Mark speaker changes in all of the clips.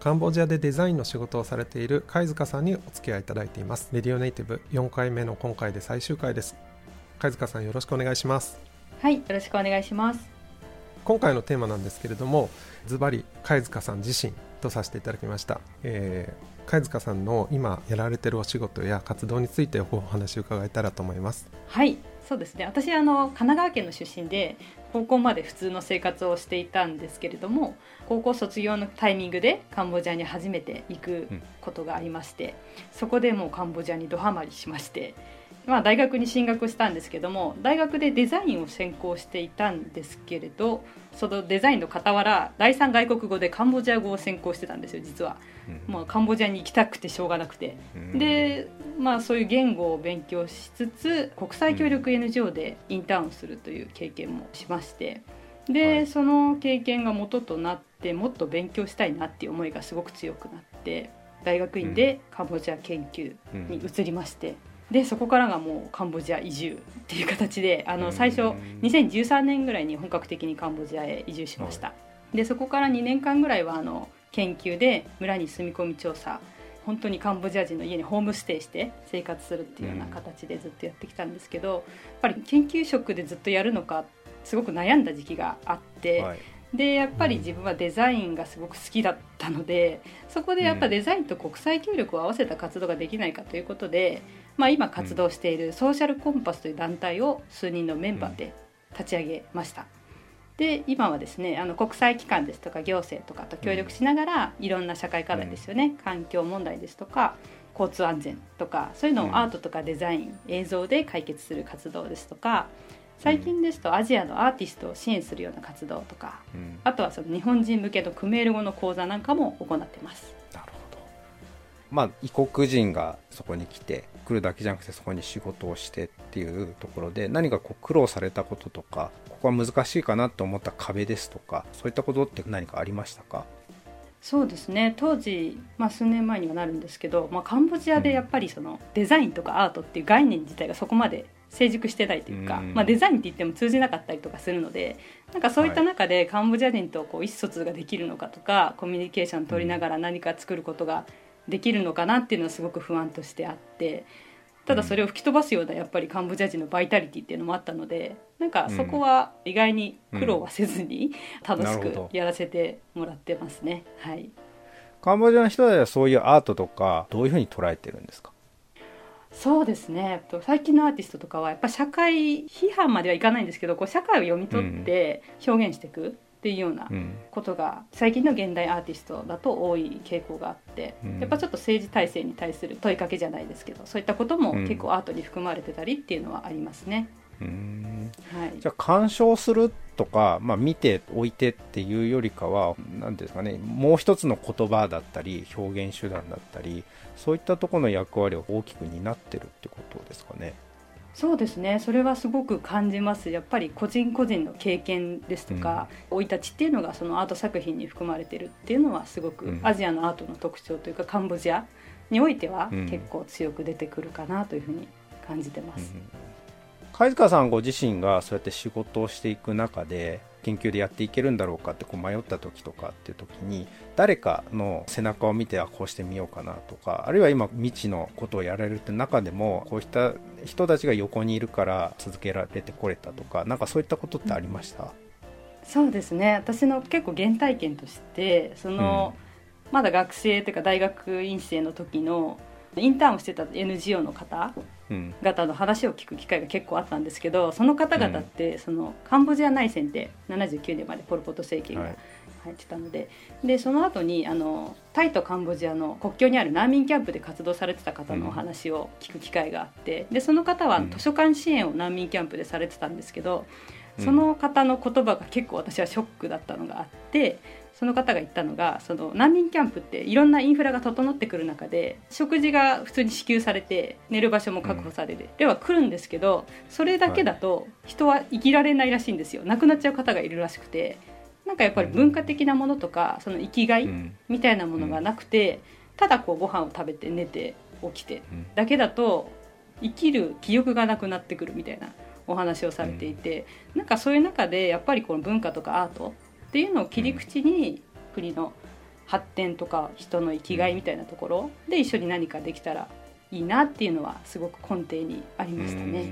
Speaker 1: カンボジアでデザインの仕事をされている貝塚さんにお付き合いいただいています。レディオネイティブ4回目の今回で最終回です。貝塚さんよろしくお願いします。
Speaker 2: はい、よろしくお願いします。
Speaker 1: 今回のテーマなんですけれどもズバリ貝塚さん自身とさせていただきました、えー、貝塚さんの今やられてるお仕事や活動についてお話を伺えたらと思います。
Speaker 2: はい、そうですね。私あの神奈川県の出身で高校まで普通の生活をしていたんですけれども、高校卒業のタイミングでカンボジアに初めて行くことがありまして、そこでもうカンボジアにどハマりしまして。まあ、大学に進学したんですけども大学でデザインを専攻していたんですけれどそのデザインの傍ら第三外国語でカンボジア語を専攻してたんですよ実は、もうカンボジアに行きたくてしょうがなくて、で、まあ、そういう言語を勉強しつつ国際協力 NGO でインターンをするという経験もしまして。で、
Speaker 3: はい。
Speaker 2: その経験が元となってもっと勉強したいなっていう思いがすごく強くなって大学院でカンボジア研究に移りまして。でそこからがもうカンボジア移住っていう形であ
Speaker 3: うん。
Speaker 2: の最初2013年ぐらいに本格的にカンボジアへ移住しました、でそこから2年間ぐらいはあの研究で村に住み込み調査。本当にカンボジア人の家にホームステイして生活するっていうような形でずっとやってきたんですけど、やっぱり研究職でずっとやるのかすごく悩んだ時期があって、
Speaker 3: はい。
Speaker 2: でやっぱり自分はデザインがすごく好きだったのでそこでやっぱデザインと国際協力を合わせた活動ができないかということで、まあ、今活動しているソーシャルコンパスという団体を数人のメンバーで立ち上げました。で今はですねあの国際機関ですとか行政とかと協力しながら、いろんな社会課題ですよね、環境問題ですとか交通安全とかそういうの
Speaker 3: うん。
Speaker 2: をアートとかデザイン、映像で解決する活動ですとか最近ですとアジアのアーティストを支援するような活動とか
Speaker 3: うん。
Speaker 2: あとはその日本人向けのクメール語の講座なんかも行ってます。
Speaker 3: まあ異国人がそこに来て来るだけじゃなくてそこに仕事をしてっていうところで何かこう苦労されたこととかここは難しいかなと思った壁ですとかそういったことって何かありましたか？
Speaker 2: そうですね。当時、まあ、数年前にはなるんですけど、まあ、カンボジアでやっぱりそのデザインとかアートっていう概念自体がそこまで成熟してないというか、
Speaker 3: うん。
Speaker 2: まあ、デザインって言っても通じなかったりとかするのでなんかそういった中でカンボジア人とこう意思疎通ができるのかとかコミュニケーション取りながら何か作ることができるのかなっていうのはすごく不安としてあってただそれを吹き飛ばすようなやっぱりカンボジア人のバイタリティっていうのもあったのでなんかそこは意外に苦労はせずに楽しくやらせてもらってますね。はい。
Speaker 3: カンボジアの人たちはそういうアートとかどういうふうに捉えてるんですか？
Speaker 2: そうですね。と最近のアーティストとかはやっぱ社会批判まではいかないんですけどこう社会を読み取って表現していくっていうような
Speaker 3: うん。
Speaker 2: ことが最近の現代アーティストだと多い傾向があって、
Speaker 3: うん。
Speaker 2: やっぱちょっと政治体制に対する問いかけじゃないですけどそういったことも
Speaker 3: うん。
Speaker 2: 結構アートに含まれてたりっていうのはありますね。
Speaker 3: うーん。
Speaker 2: はい。
Speaker 3: じゃあ鑑賞するとか、まあ、見ておいてっていうよりかは何ですかねもう一つの言葉だったり表現手段だったりそういったところの役割を大きく担ってるってことですかね。
Speaker 2: そうですね。それはすごく感じます。やっぱり個人個人の経験ですとか生、い立ちっていうのがそのアート作品に含まれてるっていうのはすごく
Speaker 3: うん。
Speaker 2: アジアのアートの特徴というかカンボジアにおいては
Speaker 3: うん。
Speaker 2: 結構強く出てくるかなというふうに感じてます。
Speaker 3: 貝塚さんご自身がそうやって仕事をしていく中で研究でやっていけるんだろうかってこう迷った時とかっていう時に誰かの背中を見てあこうしてみようかなとかあるいは今未知のことをやられるって中でもこういった人たちが横にいるから続けられてこれたとかなんかそういったことってありました、
Speaker 2: そうですね。私の結構原体験としてその、まだ学生というか大学院生の時のインターンをしてた NGO の方
Speaker 3: うん。
Speaker 2: 方の話を聞く機会が結構あったんですけどその方々って、そのカンボジア内戦で79年までポル・ポト政権が
Speaker 3: はい。
Speaker 2: 入ってたので,、でその後にあのタイとカンボジアの国境にある難民キャンプで活動されてた方のお話を聞く機会があってでその方は
Speaker 3: うん。
Speaker 2: 図書館支援を難民キャンプでされてたんですけどその方の言葉が結構私はショックだったのがあってその方が言ったのがその難民キャンプっていろんなインフラが整ってくる中で食事が普通に支給されて寝る場所も確保される、では来るんですけどそれだけだと人は生きられないらしいんですよ。亡くなっちゃう方がいるらしくて。なんかやっぱり文化的なものとかその生きがいみたいなものがなくてただこうご飯を食べて寝て起きてだけだと生きる気力がなくなってくるみたいなお話をされていて、なんかそういう中でやっぱりこの文化とかアートっていうのを切り口に国の発展とか人の生きがいみたいなところで一緒に何かできたらいいなっていうのはすごく根底にありましたね。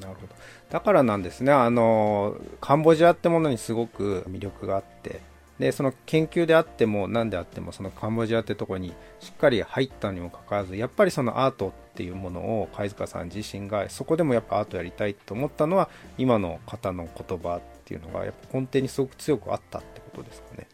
Speaker 3: なるほどだからなんですねあのカンボジアってものにすごく魅力があってでその研究であっても何であってもそのカンボジアってとこにしっかり入ったにもかかわらずやっぱりそのアートっていうものを貝塚さん自身がそこでもやっぱアートやりたいと思ったのは今の方の言葉っていうのがやっぱ根底にすごく強くあったってことですかね。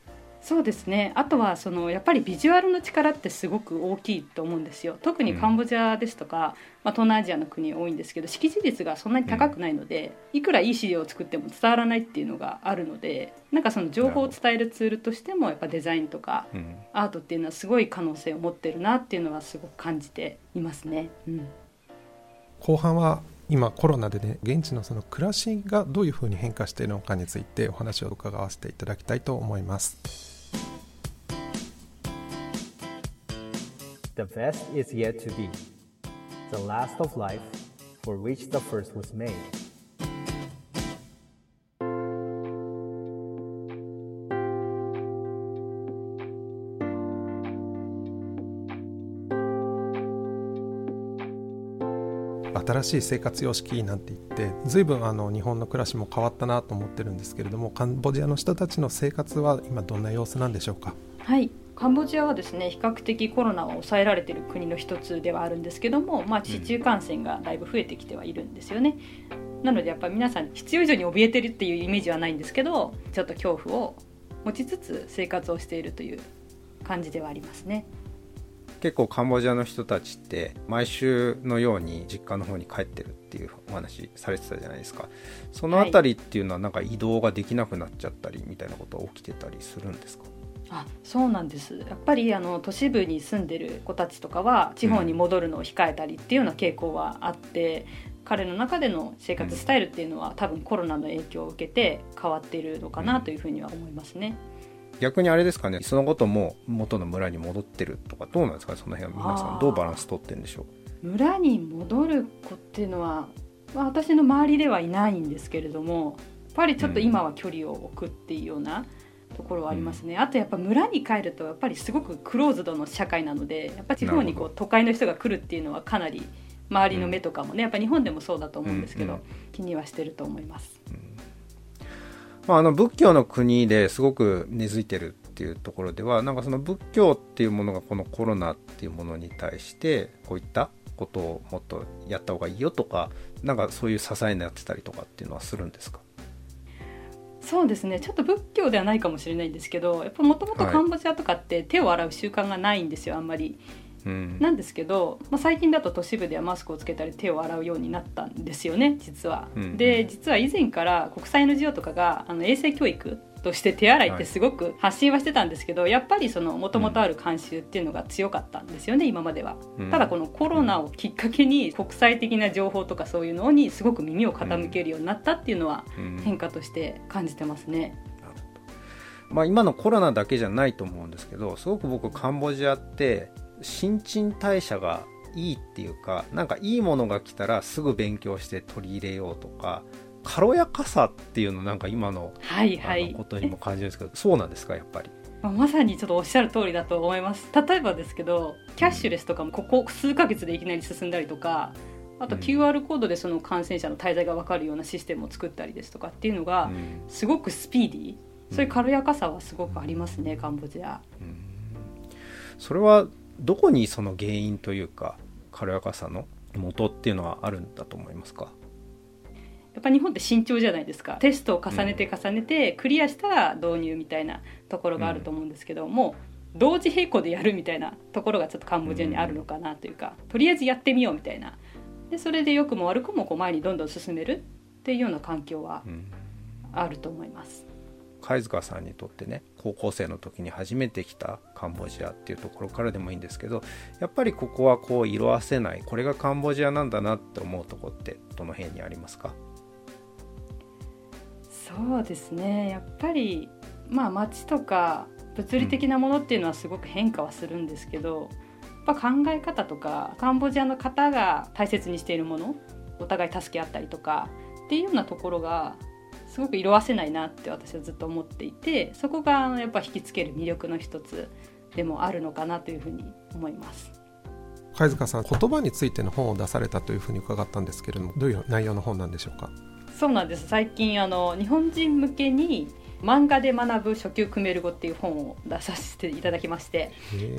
Speaker 2: そうですね。あとはそのやっぱりビジュアルの力ってすごく大きいと思うんですよ。特にカンボジアですとか、うん、まあ、東南アジアの国多いんですけど識字率がそんなに高くないので、うん、いくらいい資料を作っても伝わらないっていうのがあるのでなんかその情報を伝えるツールとしてもやっぱデザインとかアートっていうのはすごい可能性を持ってるなっていうのはすごく感じていますね。うん、
Speaker 1: 後半は今コロナでね現地のその暮らしがどういうふうに変化しているのかについてお話を伺わせていただきたいと思います。
Speaker 4: The best is yet to be, the last of life for which the first was made.
Speaker 1: 新しい生活様式なんて言って随分あの日本の暮らしも変わったなと思ってるんですけれどもカンボジアの人たちの生活は今どんな様子なんでしょうか？
Speaker 2: はいカンボジアはですね比較的コロナを抑えられている国の一つではあるんですけども、まあ、市中感染がだいぶ増えてきてはいるんですよね。なのでやっぱり皆さん必要以上に怯えてるっていうイメージはないんですけどちょっと恐怖を持ちつつ生活をしているという感じではありますね。
Speaker 3: 結構カンボジアの人たちって毎週のように実家の方に帰ってるっていうお話されてたじゃないですかその辺りっていうのはなんか移動ができなくなっちゃったりみたいなことは起きてたりするんですか、
Speaker 2: あそうなんです。やっぱりあの都市部に住んでる子たちとかは地方に戻るのを控えたりっていうような傾向はあって、うん、彼の中での生活スタイルっていうのは、多分コロナの影響を受けて変わっているのかなというふうには思いますね。
Speaker 3: 逆にあれですかね。そのことも元の村に戻ってるとかどうなんですかその辺は皆さんどうバランス取ってるんでしょ
Speaker 2: う？村に戻る子っていうのは、まあ、私の周りではいないんですけれどもやっぱりちょっと今は距離を置くっていうような、うんところはありますね、うん、あとやっぱ村に帰るとやっぱりすごくクローズドの社会なのでやっぱ地方にこう都会の人が来るっていうのはかなり周りの目とかもね、やっぱ日本でもそうだと思うんですけど、うんうん、気にはしてると思います。
Speaker 3: まあ、あの仏教の国ですごく根付いてるっていうところではなんかその仏教っていうものがこのコロナっていうものに対してこういったことをもっとやった方がいいよとかなんかそういう支えになってたりとかっていうのはするんですか？
Speaker 2: そうですねちょっと仏教ではないかもしれないんですけどやっぱもともとカンボジアとかって手を洗う習慣がないんですよあんまり。うん、なんですけど、まあ、最近だと都市部ではマスクをつけたり手を洗うようになったんですよね実は。うん、で実は以前から国際 NGO とかがあの衛生教育として手洗いってすごく発信はしてたんですけど、はい、やっぱりそのもともとある慣習っていうのが強かったんですよね、今までは、うん、ただこのコロナをきっかけに国際的な情報とかそういうのにすごく耳を傾けるようになったっていうのは変化として感じてますね。
Speaker 3: まあ、今のコロナだけじゃないと思うんですけどすごく僕カンボジアって新陳代謝がいいっていうかなんかいいものが来たらすぐ勉強して取り入れようとか軽やかさっていうのなんか今の,、はいはい、ことにも感じるんですけどそうなんですかやっぱり？
Speaker 2: まさにちょっとおっしゃる通りだと思います。例えばですけどキャッシュレスとかもここ数ヶ月でいきなり進んだりとかあと QR コードでその感染者の滞在が分かるようなシステムを作ったりですとかっていうのがすごくスピーディー。そういう軽やかさはすごくありますねカンボジア。
Speaker 3: それはどこにその原因というか軽やかさの元っていうのはあるんだと思いますか？
Speaker 2: やっぱ日本って慎重じゃないですか。テストを重ねて重ねてクリアしたら導入みたいなところがあると思うんですけど、うん、もう同時並行でやるみたいなところがちょっとカンボジアにあるのかなというか、とりあえずやってみようみたいな。でそれで良くも悪くもこう前にどんどん進めるっっていうような環境はあると思います。
Speaker 3: 貝塚さんにとってね高校生の時に初めて来たカンボジアっていうところからでもいいんですけどやっぱりここはこう色あせないこれがカンボジアなんだなって思うとこってどの辺にありますか？
Speaker 2: そうですねやっぱりまあ街とか物理的なものっていうのはすごく変化はするんですけど、やっぱ考え方とかカンボジアの方が大切にしているものお互い助け合ったりとかっていうようなところがすごく色あせないなって私はずっと思っていてそこがやっぱ引きつける魅力の一つでもあるのかなというふうに思います。
Speaker 1: 貝塚さん言葉についての本を出されたというふうに伺ったんですけれどもどういう内容の本なんでしょうか？
Speaker 2: そうなんです。最近あの日本人向けに漫画で学ぶ初級クメル語っていう本を出させていただきまして。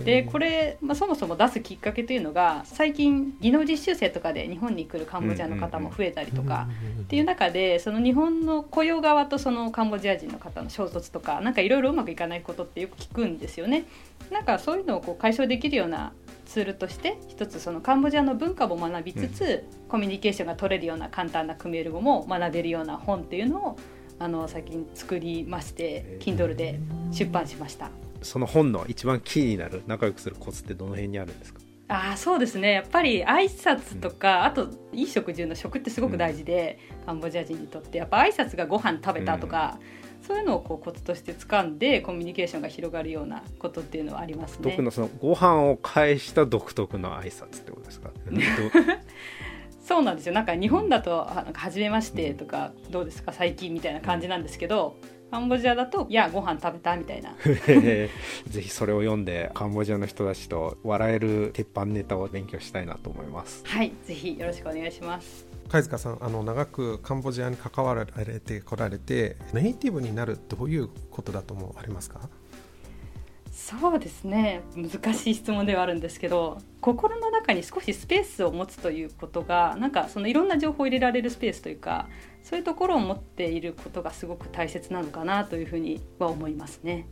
Speaker 2: でこれ、まあ、そもそも出すきっかけというのが最近技能実習生とかで日本に来るカンボジアの方も増えたりとかっていう中でその日本の雇用側とそのカンボジア人の方の衝突とかなんかいろいろうまくいかないことってよく聞くんですよね。なんかそういうのをこう解消できるようなツールとして一つそのカンボジアの文化も学びつつ、うん、コミュニケーションが取れるような簡単なクメール語も学べるような本っていうのをあの最近作りまして Kindle で出版しました。
Speaker 3: その本の一番キーになる仲良くするコツってどの辺にあるんですか？
Speaker 2: あそうですね。やっぱり挨拶とか、うん、あといい食事の食ってすごく大事で、うん、カンボジア人にとって。やっぱ挨拶がご飯食べたとか、うん、そういうのをこうコツとして掴んでコミュニケーションが広がるようなことっていうのはありますね。
Speaker 3: 僕のそのご飯を返した独特の挨拶ってことですか？
Speaker 2: そうなんですよ。なんか日本だと「なんか初めまして」とか「どうですか？最近」みたいな感じなんですけどカンボジアだと「いやご飯食べた」みたいな。
Speaker 3: ぜひそれを読んでカンボジアの人たちと笑える鉄板ネタを勉強したいなと思います。
Speaker 2: はいぜひよろしくお願いします
Speaker 1: 貝塚さんあの長くカンボジアに関わられてこられてネイティブになるどういうことだと思われますか？
Speaker 2: そうですね難しい質問ではあるんですけど心の中に少しスペースを持つということがなんかそのいろんな情報を入れられるスペースというかそういうところを持っていることがすごく大切なのかなというふうには思いますね。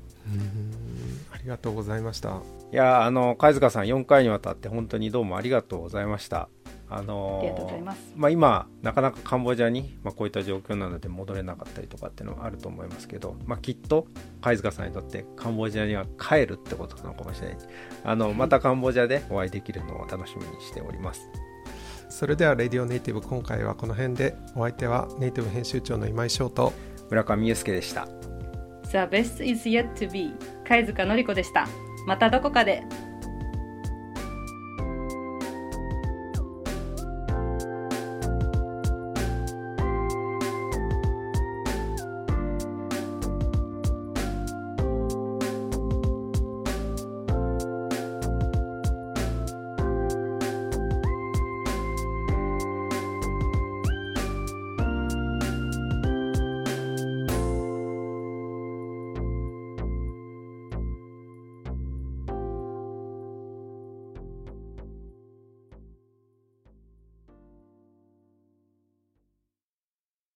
Speaker 1: ありがとうございました。
Speaker 3: いやあの貝塚さん4回にわたって本当にどうもありがとうございました。
Speaker 2: あのー、
Speaker 3: まあ、今なかなかカンボジアに、まあ、こういった状況なので戻れなかったりとかっていうのはあると思いますけど、まあ、きっと貝塚さんにとってカンボジアには帰るってことなのかもしれない。あのまたカンボジアでお会いできるのを楽しみにしております。
Speaker 1: それでは「レディオネイティブ」今回はこの辺でお相手はネイティブ編集長の今井翔と
Speaker 3: 村上祐介でした。
Speaker 2: The best is yet to be 貝塚のり子でした。またどこかで